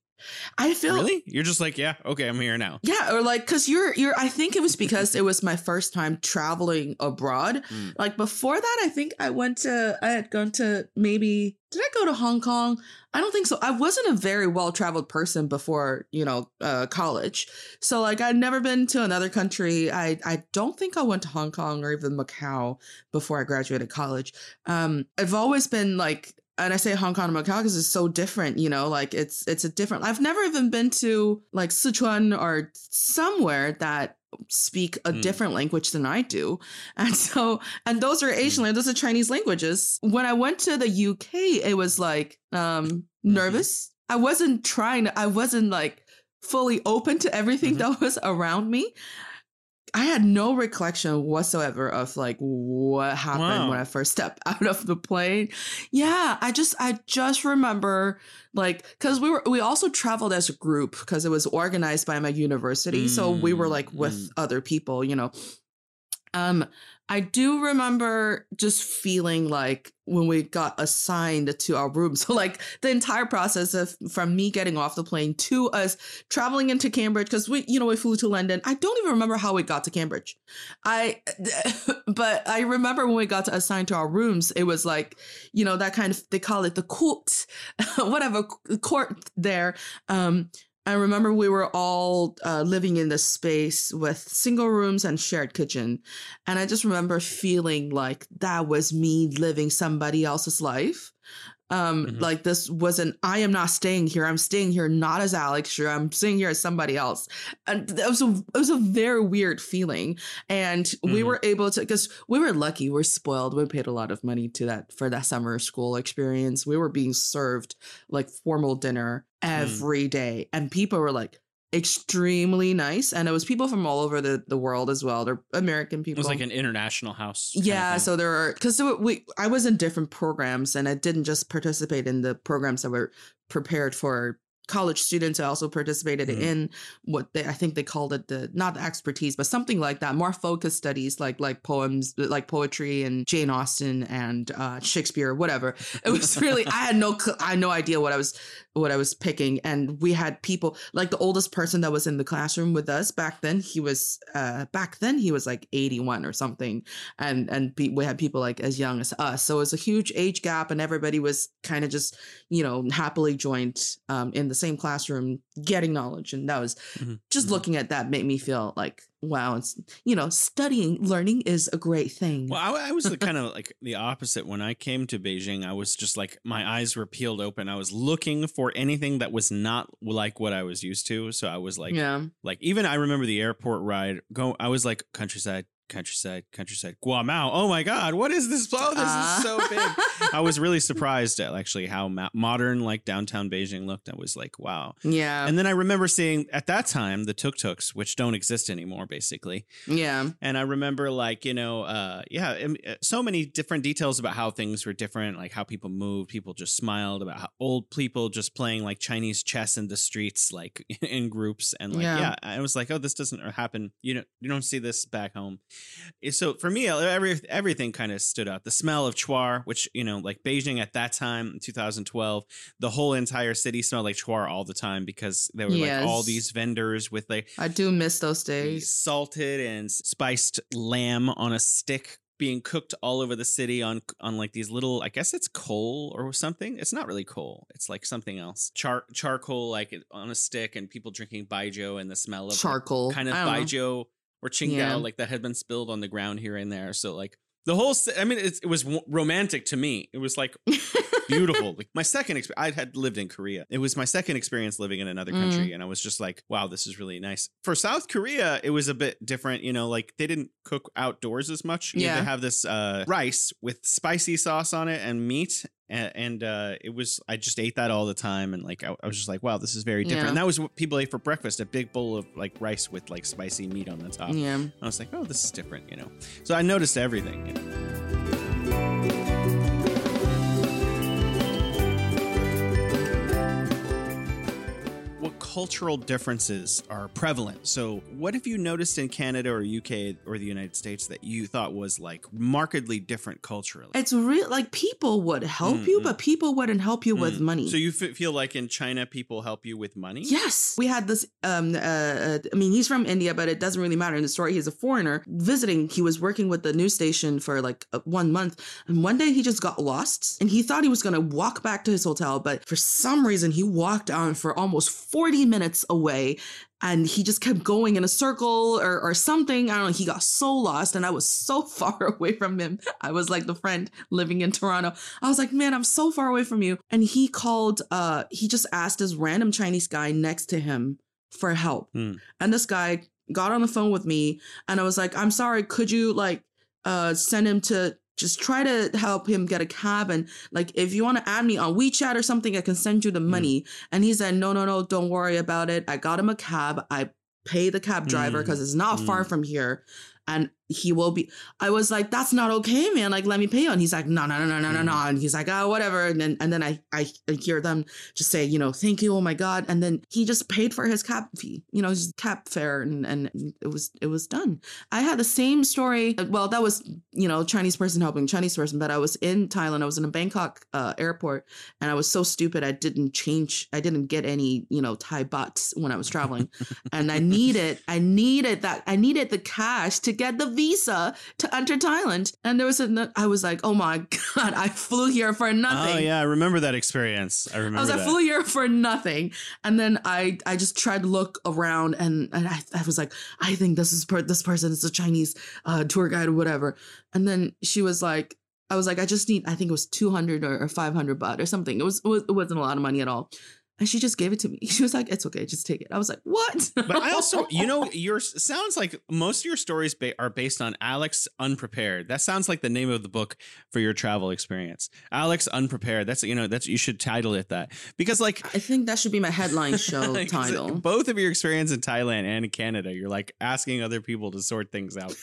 I feel
really? You're just like, yeah, okay, I'm here now.
Yeah, or like cuz you're you're I think it was because it was my first time traveling abroad.
Mm.
Like before that I think I went to I had gone to maybe did I go to Hong Kong? I don't think so. I wasn't a very well-traveled person before, you know, uh college. So like I'd never been to another country. I I don't think I went to Hong Kong or even Macau before I graduated college. Um I've always been like and I say Hong Kong and Macau because it's so different, you know, like it's it's a different. I've never even been to like Sichuan or somewhere that speak a
Hmm.
different language than I do, and so and those are Asian, languages, those are Chinese languages. When I went to the UK, it was like um nervous. I wasn't trying to. I wasn't like fully open to everything
Mhm.
that was around me. I had no recollection whatsoever of like what happened
Wow.
when I first stepped out of the plane. Yeah, I just I just remember like cuz we were we also traveled as a group because it was organized by my university. so we were like with
Mm, mm.
other people, you know. Um I do remember just feeling like when we got assigned to our room. So like the entire process of from me getting off the plane to us traveling into Cambridge because we you know we flew to London. I don't even remember how we got to Cambridge. I but I remember when we got to assign to our rooms, it was like you know that kind of they call it the court, whatever court there. Um, I remember we were all uh, living in this space with single rooms and shared kitchen. And I just remember feeling like that was me living somebody else's life. Um,
Mhm.
like this wasn't I am not staying here. I'm staying here not as Alex sure I'm staying here as somebody else. And that was a it was a very weird feeling. And we
Mhm.
were able to because we were lucky, we're spoiled. We paid a lot of money to that for that summer school experience. We were being served like formal dinner every day. And people were like extremely nice. And it was people from all over the, the world as well. They're American people.
It was like an international house.
Yeah, so there are because we I was in different programs and I didn't just participate in the programs that were prepared for college students. Also participated
Mhm.
in what they I think they called it the not the expertise, but something like that, more focused studies like like poems, like poetry and Jane Austen and uh, Shakespeare, whatever. It was really I had no I had no idea what I was what I was picking, and we had people like the oldest person that was in the classroom with us back then. He was uh, back then he was like eighty one or something and and pe- we had people like as young as us so it was a huge age gap and everybody was kind of just you know happily joined um, in the same classroom getting knowledge and that was
Mhm.
just
Mhm.
looking at that made me feel like wow it's you know studying learning is a great thing
Well, I, I was kind of like the opposite when I came to Beijing. I was just like my eyes were peeled open. I was looking for anything that was not like what I was used to. So I was like,
yeah
like even I remember the airport ride. Go, I was like countryside, countryside, countryside, Guomao. Oh my god, what is this? Oh, this
Ah.
is so big. I was really surprised at actually how ma- modern like downtown Beijing looked. I was like, wow.
yeah
And then I remember seeing at that time the tuk tuks, which don't exist anymore, basically.
yeah
And I remember, like, you know, uh, yeah, uh, so many different details about how things were different, like how people moved. People just smiled about how old people just playing like Chinese chess in the streets, like in groups. And like,
Yeah.
yeah, I was like, oh, this doesn't happen. You know, you don't see this back home. So for me, every everything kind of stood out. The smell of chuar, which you know, like Beijing at that time, 2012, the whole entire city smelled like chuar all the time because there were like all these vendors with like
i do miss those days
salted and spiced lamb on a stick being cooked all over the city on on like these little I guess it's coal or something. It's not really coal. It's like something else. Char charcoal like on a stick and people drinking baijiu and the smell of
charcoal
kind of
don't know.
Or qingdao
Yeah.
like that had been spilled on the ground here and there. So like the whole ci- I mean it's, it was w- romantic to me. It was like beautiful. Like my second experience, I had lived in Korea. It was my second experience living in another
Mm.
country, and I was just like, wow, this is really nice. For South Korea, it was a bit different. You know, like they didn't cook outdoors as much. You know,
Yeah.
they have this uh, rice with spicy sauce on it and meat. And, and uh, it was, I just ate that all the time. And like, I, I was just like, wow, this is very different.
Yeah.
And that was what people ate for breakfast a big bowl of like rice with like spicy meat on the top.
yeah
I was like, oh, this is different, you know? So I noticed everything. You know? Cultural differences are prevalent? So, what have you noticed in Canada or UK or the United States that you thought was like markedly different culturally?
it's real like people would help you
Mm,
but people wouldn't help you with
Mm.
money
So, you f- feel like in China, people help you with money?
Yes, we had this. Um, uh, uh, I mean, he's from India, but it doesn't really matter in the story. He's a foreigner visiting. He was working with the news station for like uh, one month, and one day he just got lost, and he thought he was gonna walk back to his hotel, but for some reason he walked on for almost minutes away. And he just kept going in a circle or, or something. I don't know. He got so lost, and I was so far away from him. I was like the friend living in Toronto. I was like, man, I'm so far away from you. And he called, uh, he just asked this random Chinese guy next to him for help.
Hmm.
And this guy got on the phone with me and I was like, I'm sorry, could you like uh send him to just try to help him get a cab and like if you want to add me on WeChat or something, I can send you the
Hmm.
money. And he said, No, no, no, don't worry about it. I got him a cab. I pay the cab driver
Mm.
because it's not far
Mm.
from here. And he will be I was like, that's not okay, man. Like, let me pay you. And he's like, no, no, no, no, no, no,
Mm.
no. And he's like, oh, whatever. And then and then I, I hear them just say, you know, thank you, oh my God. And then he just paid for his cab fee, you know, his cab fare and and it was it was done. I had the same story. Well, that was, you know, Chinese person helping Chinese person, but I was in Thailand. I was in a Bangkok uh, airport and I was so stupid I didn't change, I didn't get any, you know, Thai bahts when I was traveling. and I needed, I needed that, I needed the cash to get the visa to enter Thailand. And there was a, I was like, oh my God, I flew here for nothing.
Oh, yeah. I remember that experience. I remember
I was
that.
like, flew here for nothing. And then I I just tried to look around and, and I, I was like, I think this is per- this person is a Chinese uh, tour guide or whatever. And then she was like, I was like, I just need, I think it was 200 or, or 500 baht or something. It was, it was, it wasn't a lot of money at all. And she just gave it to me. She was like, "It's okay, just take it." I was like, "What?"
But I also, you know, your sounds like most of your stories ba- are based on Alex Unprepared. That sounds like the name of the book for your travel experience. Alex Unprepared. That's you know, that's you should title it that because like
I think that should be my headline show title.
Both of your experience in Thailand and in Canada, you're like asking other people to sort things out.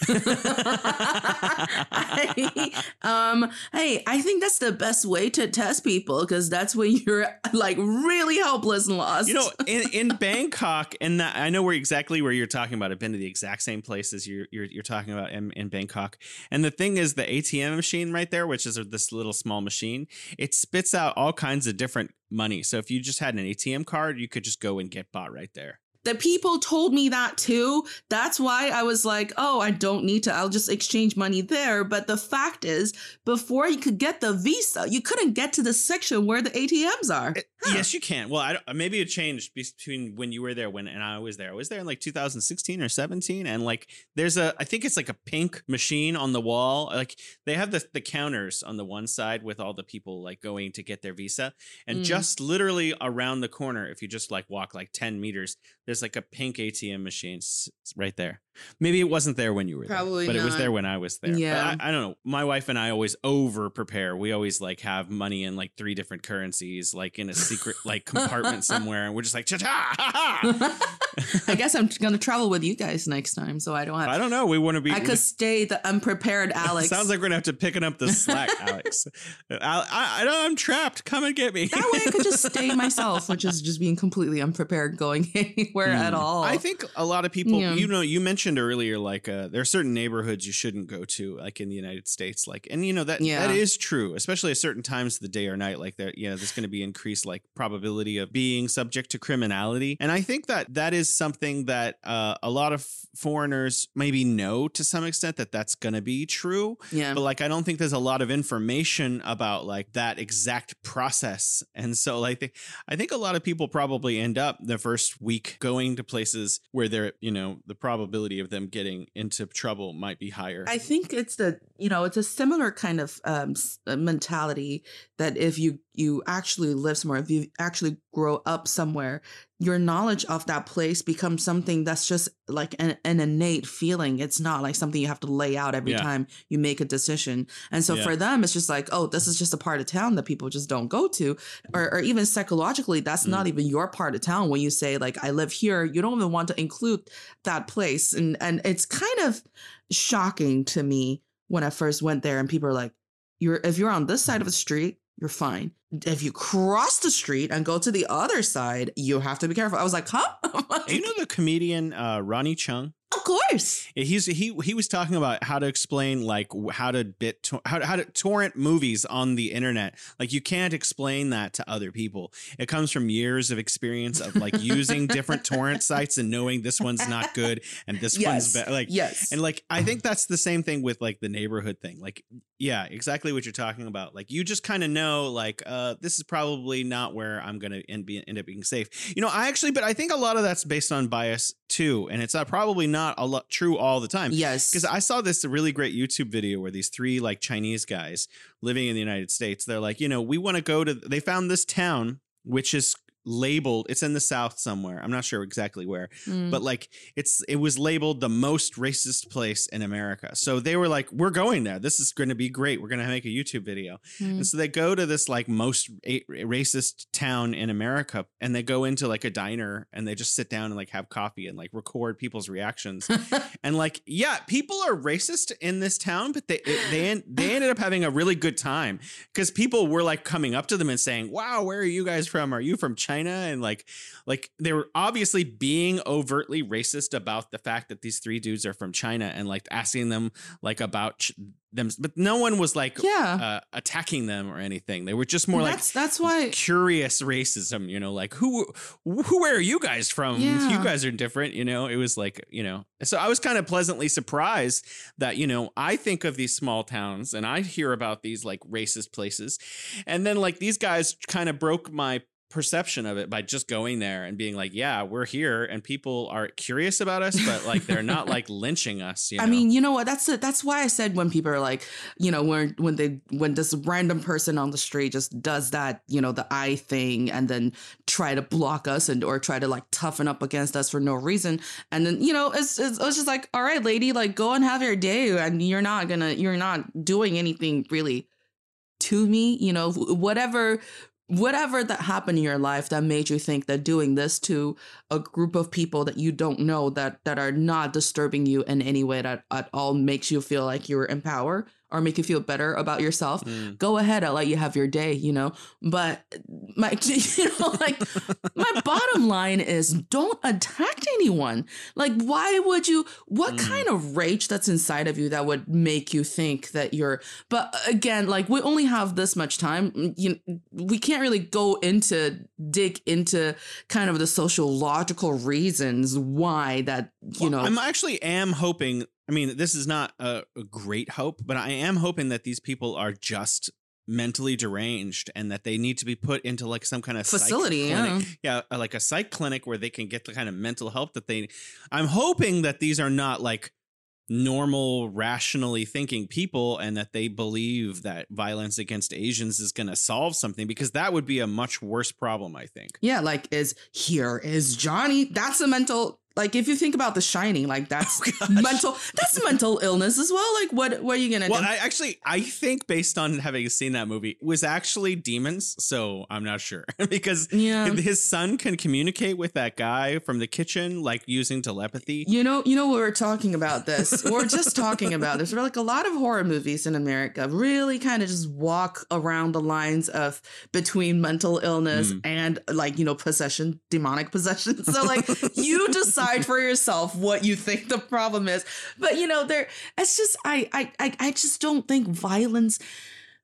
I, um, hey, I think that's the best way to test people because that's when you're like really helpless and lost.
You know, in, in Bangkok, and I know where exactly where you're talking about. I've been to the exact same places you're you're, you're talking about in, in Bangkok. And the thing is, the ATM machine right there, which is this little small machine, it spits out all kinds of different money. So if you just had an ATM card, you could just go and get baht right there
the people told me that too. That's why I was like, oh, I don't need to. I'll just exchange money there. But the fact is, before you could get the visa, you couldn't get to the section where the ATMs are.
Huh. Yes, you can. Well, I don't, maybe it changed between when you were there when and I was there. I was there in like 2016 or 17, and like there's a I think it's like a pink machine on the wall. Like they have the the counters on the one side with all the people like going to get their visa, and mm. just literally around the corner, if you just like walk like 10 meters, there's like a pink ATM machine right there. Maybe it wasn't there when you were
Probably
there, but
not.
it was there when I was there.
Yeah,
I, I, don't know. My wife and I always over prepare. We always like have money in like three different currencies, like in a secret like compartment somewhere, and we're just like cha cha.
I guess I'm gonna travel with you guys next time, so I don't have.
I don't know. We want to be.
I could stay the unprepared Alex.
Sounds like we're gonna have to picking up the slack, Alex. I, I, I know I'm trapped. Come and get me.
That way, I could just stay myself, which is just being completely unprepared, going anywhere mm. at all.
I think a lot of people, yeah. you know, you mentioned earlier, like uh, there are certain neighborhoods you shouldn't go to, like in the United States, like, and you know that yeah. that is true, especially at certain times of the day or night, like there, you know, there's going to be increased like probability of being subject to criminality, and I think that that is something that uh, a lot of foreigners maybe know to some extent that that's going to be true.
Yeah.
But like, I don't think there's a lot of information about like that exact process. And so like, I think a lot of people probably end up the first week going to places where they're, you know, the probability of them getting into trouble might be higher.
I think it's the, you know, it's a similar kind of um, uh, mentality that if you you actually live somewhere, if you actually grow up somewhere, your knowledge of that place becomes something that's just like an, an innate feeling. It's not like something you have to lay out every yeah. time you make a decision. And so yeah. for them, it's just like, oh, this is just a part of town that people just don't go to. Or, or even psychologically, that's mm. not even your part of town. When you say like, I live here, you don't even want to include that place. And, and it's kind of shocking to me when I first went there and people are like, you're, if you're on this side of the street, you're fine. If you cross the street and go to the other side, you have to be careful. I was like, huh?
Do you know the comedian uh, Ronny Chieng?
Of course.
He's he he was talking about how to explain like how to bit to, how how to torrent movies on the internet. Like you can't explain that to other people. It comes from years of experience of like using different torrent sites and knowing this one's not good and this yes. one's better. Like
yes,
and like I think that's the same thing with like the neighborhood thing. Like yeah, exactly what you're talking about. Like you just kind of know like uh this is probably not where I'm gonna end, be, end up being safe. You know, I actually, but I think a lot of that's based on bias too, and it's not probably not not a lot true all the time.
Yes.
Because I saw this really great YouTube video where these three like Chinese guys living in the United States, they're like, you know, we want to go to, they found this town, which is labeled it's in the south somewhere i'm not sure exactly where mm. but like it's it was labeled the most racist place in america. So they were like we're going there. This is going to be great. We're going to make a youtube video. Mm. and so they go to this like most a- racist town in america and they go into like a diner and they just sit down and like have coffee and like record people's reactions. And like yeah people are racist in this town but they they they ended up having a really good time because people were like coming up to them and saying wow where are you guys from? Are you from china China and like like they were obviously being overtly racist about the fact that these three dudes are from China and like asking them like about ch- them but no one was like
yeah.
Uh, attacking them or anything they were just more
that's,
like
that's why
curious racism you know like who who where are you guys from
yeah.
you guys are different you know it was like you know so i was kind of pleasantly surprised that you know i think of these small towns and i hear about these like racist places and then like these guys kind of broke my perception of it by just going there and being like, yeah, we're here and people are curious about us, but like they're not like lynching us. You know?
I mean, you know what? That's that's why I said when people are like, you know, when when they when this random person on the street just does that, you know, the eye thing and then try to block us and or try to like toughen up against us for no reason, and then you know, it's it's, it's just like, all right, lady, like go and have your day, and you're not gonna, you're not doing anything really to me, you know, whatever whatever that happened in your life that made you think that doing this to a group of people that you don't know that that are not disturbing you in any way that at all makes you feel like you're in power or make you feel better about yourself, mm. go ahead. I'll let you have your day, you know. But my, you know, like my bottom line is don't attack anyone. Like, why would you? What mm. kind of rage that's inside of you that would make you think that you're? But again, like we only have this much time. Mm, you, we can't really go into dig into kind of the sociological reasons why that you well, know.
I'm actually am hoping I mean, this is not a, a, great hope, but I am hoping that these people are just mentally deranged and that they need to be put into like some kind of
facility
yeah. yeah uh, like a psych clinic where they can get the kind of mental help that they i'm hoping that these are not like normal rationally thinking people and that they believe that violence against asians is going to solve something because that would be a much worse problem i think
yeah like is here is johnny that's a mental like if you think about the shining like that's oh, mental that's mental illness as well. Like what what are you gonna
well,
do?
I actually i think based on having seen that movie was actually demons so i'm not sure. Because yeah. his son can communicate with that guy from the kitchen like using telepathy.
You know you know we were talking about this we're just talking about this we're like a lot of horror movies in america really kind of just walk around the lines of between mental illness mm. and like you know possession demonic possession. So like you decide decide for yourself what you think the problem is. But you know, there it's just I I I just don't think violence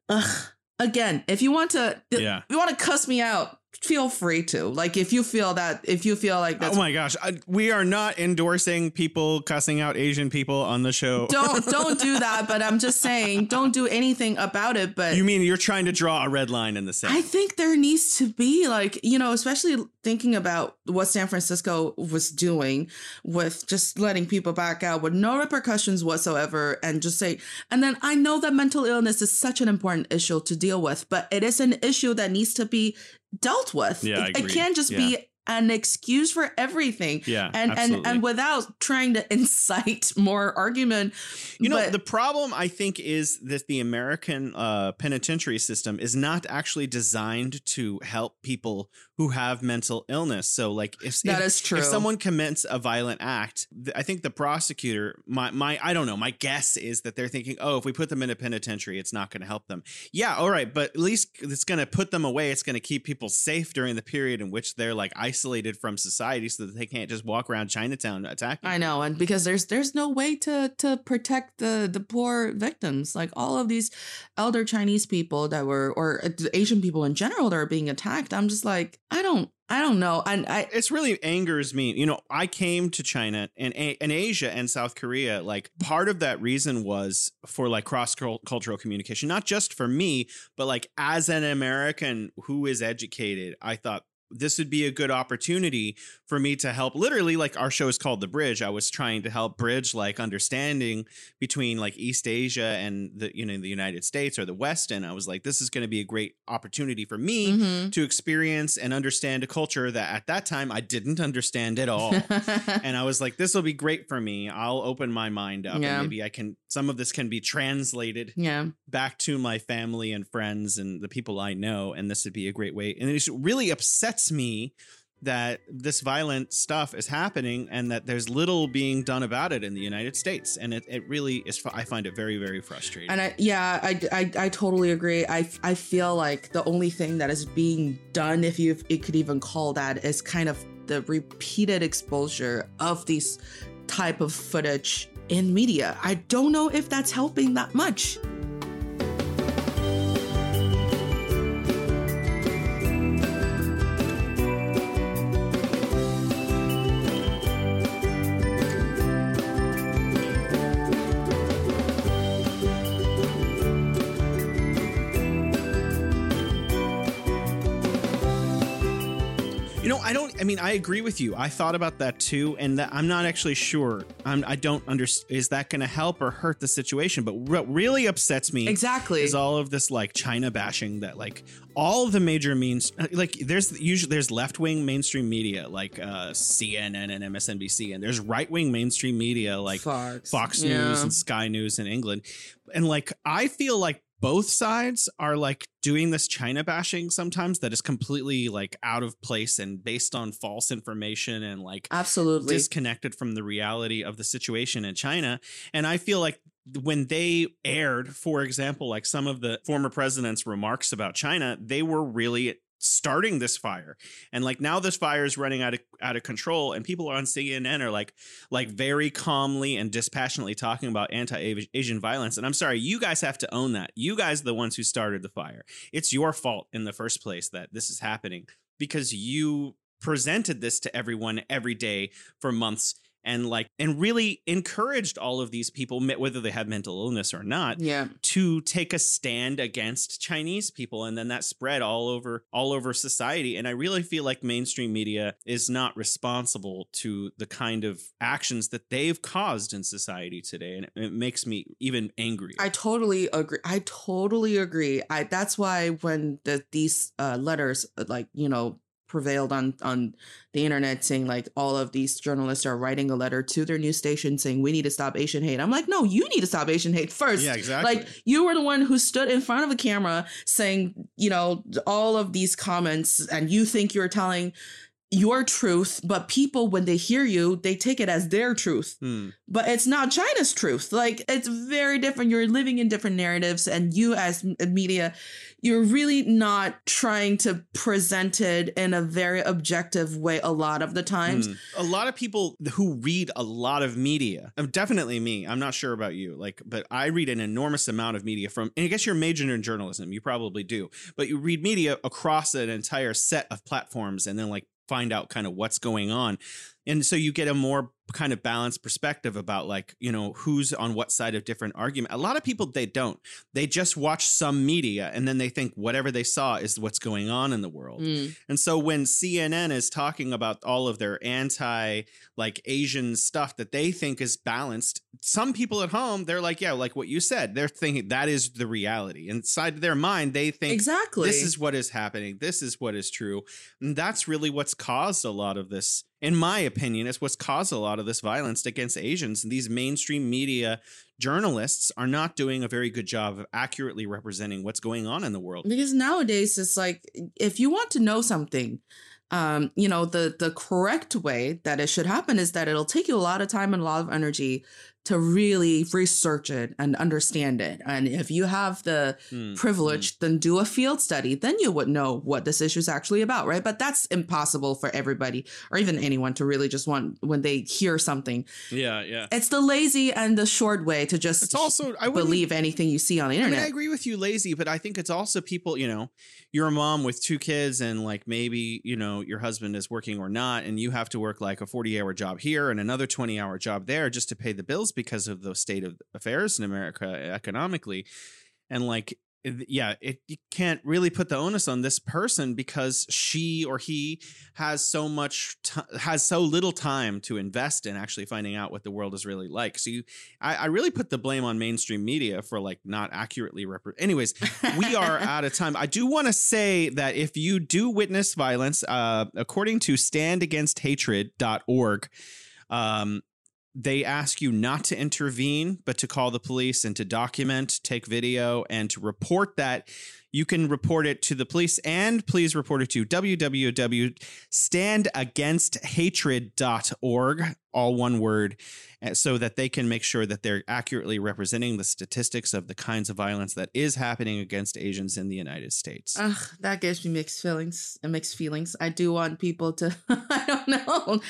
ugh again, if you want to yeah. you want to cuss me out, feel free to. Like if you feel that if you feel like
that's oh my gosh I, we are not endorsing people cussing out asian people on the show.
Don't don't do that but i'm just saying don't do anything about it but
you mean you're trying to draw a red line in the sand?
I think there needs to be like you know especially thinking about what san francisco was doing with just letting people back out with no repercussions whatsoever and just say and then i know that mental illness is such an important issue to deal with but it is an issue that needs to be dealt with.
Yeah,
it, it can't just yeah. be an excuse for everything.
Yeah,
and absolutely. and and without trying to incite more argument.
You know, the problem I think is that the American uh, penitentiary system is not actually designed to help people who have mental illness. So, like, if
that
if,
is true,
if someone commits a violent act, I think the prosecutor, my my, I don't know, my guess is that they're thinking, oh, if we put them in a penitentiary, it's not going to help them. Yeah, all right, but at least it's going to put them away. It's going to keep people safe during the period in which they're like isolated isolated from society so that they can't just walk around Chinatown attacking.
I know, and because there's there's no way to to protect the the poor victims. Like all of these elder Chinese people that were or uh, Asian people in general that are being attacked. I'm just like, I don't I don't know. And I
it's really angers me. You know, I came to China and and Asia and South Korea. Like part of that reason was for like cross cultural communication, not just for me, but like as an American who is educated, I thought this would be a good opportunity for me to help literally like our show is called the bridge i was trying to help bridge like understanding between like east asia and the you know the united states or the west and i was like this is going to be a great opportunity for me mm-hmm. to experience and understand a culture that at that time i didn't understand at all and i was like this will be great for me i'll open my mind up yeah. and maybe i can some of this can be translated
yeah.
back to my family and friends and the people i know and this would be a great way and it really upset upsets me that this violent stuff is happening and that there's little being done about it in the United States. And it, it really is, I find it very, very frustrating.
And I, yeah, I, I, I totally agree. I, I feel like the only thing that is being done, if you it could even call that, is kind of the repeated exposure of these type of footage in media. I don't know if that's helping that much.
Mean, I agree with you. I thought about that too, and that, I'm not actually sure. I'm, I don't understand. Is that going to help or hurt the situation? But what really upsets me
Exactly.
is all of this like China bashing that like all the major means like there's usually there's left wing mainstream media like uh, CNN and MSNBC, and there's right wing mainstream media like
Fox,
Fox
Yeah.
News and Sky News in England. And like I feel like both sides are like doing this China bashing sometimes that is completely like out of place and based on false information and like
Absolutely.
disconnected from the reality of the situation in China. And I feel like when they aired, for example, like some of the former president's remarks about China, they were really starting this fire. And like now this fire is running out of out of control and people on CNN are like like very calmly and dispassionately talking about anti-asian violence. And I'm sorry you guys have to own that. You guys are the ones who started the fire. It's your fault in the first place that this is happening because you presented this to everyone every day for months and like and really encouraged all of these people whether they have mental illness or not
yeah.
to take a stand against Chinese people and then that spread all over all over society and I really feel like mainstream media is not responsible to the kind of actions that they've caused in society today and it, it makes me even angry.
I totally agree. I totally agree. I that's why when the these uh, letters uh, like you know prevailed on on the internet saying like all of these journalists are writing a letter to their news station saying we need to stop Asian hate. I'm like, no, you need to stop Asian hate first.
yeah, exactly.
Like you were the one who stood in front of a camera saying, you know, all of these comments, and you think you're telling your truth, but people when they hear you, they take it as their truth
Hmm.
but it's not China's truth. Like it's very different. You're living in different narratives, and you as m- media, you're really not trying to present it in a very objective way. A lot of the times,
Mm. A lot of people who read a lot of media, um, definitely me. I'm not sure about you, like, but I read an enormous amount of media from, and I guess you're majoring in journalism, you probably do, but you read media across an entire set of platforms and then like find out kind of what's going on. And so you get a more kind of balanced perspective about like, you know, who's on what side of different argument. A lot of people they don't. They just watch some media and then they think whatever they saw is what's going on in the world.
Mm.
And so when CNN is talking about all of their anti like Asian stuff that they think is balanced, some people at home they're like, yeah, like what you said, they're thinking that is the reality. Inside their mind, they think
exactly.
this is what is happening. This is what is true. And that's really what's caused a lot of this. In my opinion, it's what's caused a lot of this violence against Asians. And these mainstream media journalists are not doing a very good job of accurately representing what's going on in the world.
because nowadays it's like if you want to know something um you know the the correct way that it should happen is that it'll take you a lot of time and a lot of energy to really research it and understand it. And if you have the
Hmm,
privilege then do a field study. Then you would know what this issue is actually about right? But that's impossible for everybody or even anyone to really just want when they hear something.
Yeah, yeah.
it's the lazy and the short way to just
It's also I wouldn't
believe anything you see on the
I mean,
internet.
I agree with you, lazy, but I think it's also people, you know, you're a mom with two kids and like maybe, you know, your husband is working or not, and you have to work like a 40 hour job here and another 20 hour job there just to pay the bills because of the state of affairs in America economically. And like, yeah, it you can't really put the onus on this person because she or he has so much ti has so little time to invest in actually finding out what the world is really like. So you, I, I really put the blame on mainstream media for like not accurately repre Anyways, we are out of time. I do want to say that if you do witness violence, uh, according to standagainsthatred.org, um, they ask you not to intervene, but to call the police and to document, take video, and to report that. You can report it to the police and please report it to www.standagainsthatred.org, all one word, uh, so that they can make sure that they're accurately representing the statistics of the kinds of violence that is happening against Asians in the United States.
Ugh, that gives me mixed feelings. uh, Mixed feelings. I do want people to, I don't know,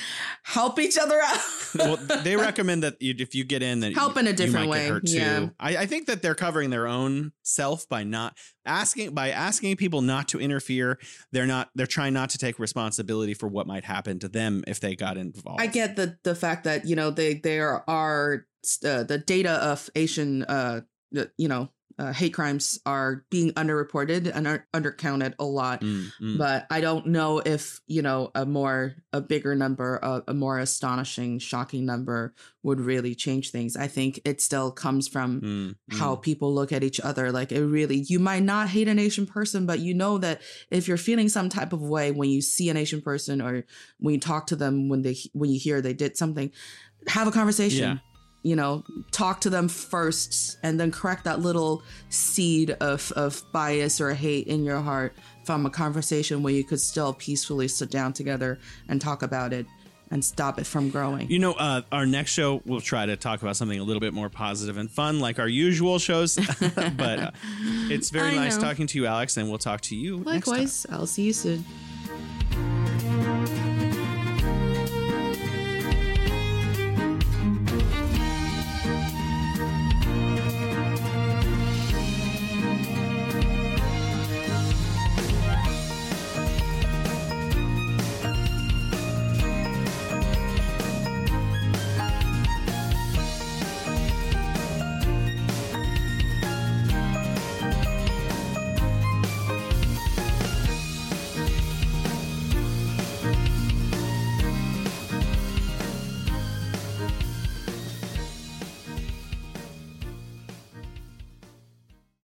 help each other out.
well, they recommend that you, if you get in, that
Help in a different way, yeah.
I, I think that they're covering their own self by not asking by asking people not to interfere. They're not. They're trying not to take responsibility for what might happen to them if they got involved.
I get the the fact that you know they there are uh, the data of Asian uh you know uh, hate crimes are being underreported and are undercounted a lot.
Mm, mm.
But I don't know if you know a more a bigger number, a, a more astonishing, shocking number would really change things. I think it still comes from
Mm,
how
mm.
people look at each other. Like it really, you might not hate an Asian person, but you know that if you're feeling some type of way when you see an Asian person or when you talk to them when they when you hear they did something, have a conversation.
Yeah.
You know, talk to them first and then correct that little seed of, of bias or hate in your heart from a conversation where you could still peacefully sit down together and talk about it and stop it from growing.
You know, uh, our next show we'll try to talk about something a little bit more positive and fun, like our usual shows. but uh, it's very
I
nice
know.
talking to you, Alex, and we'll talk to you next time.
Likewise, I'll see you soon.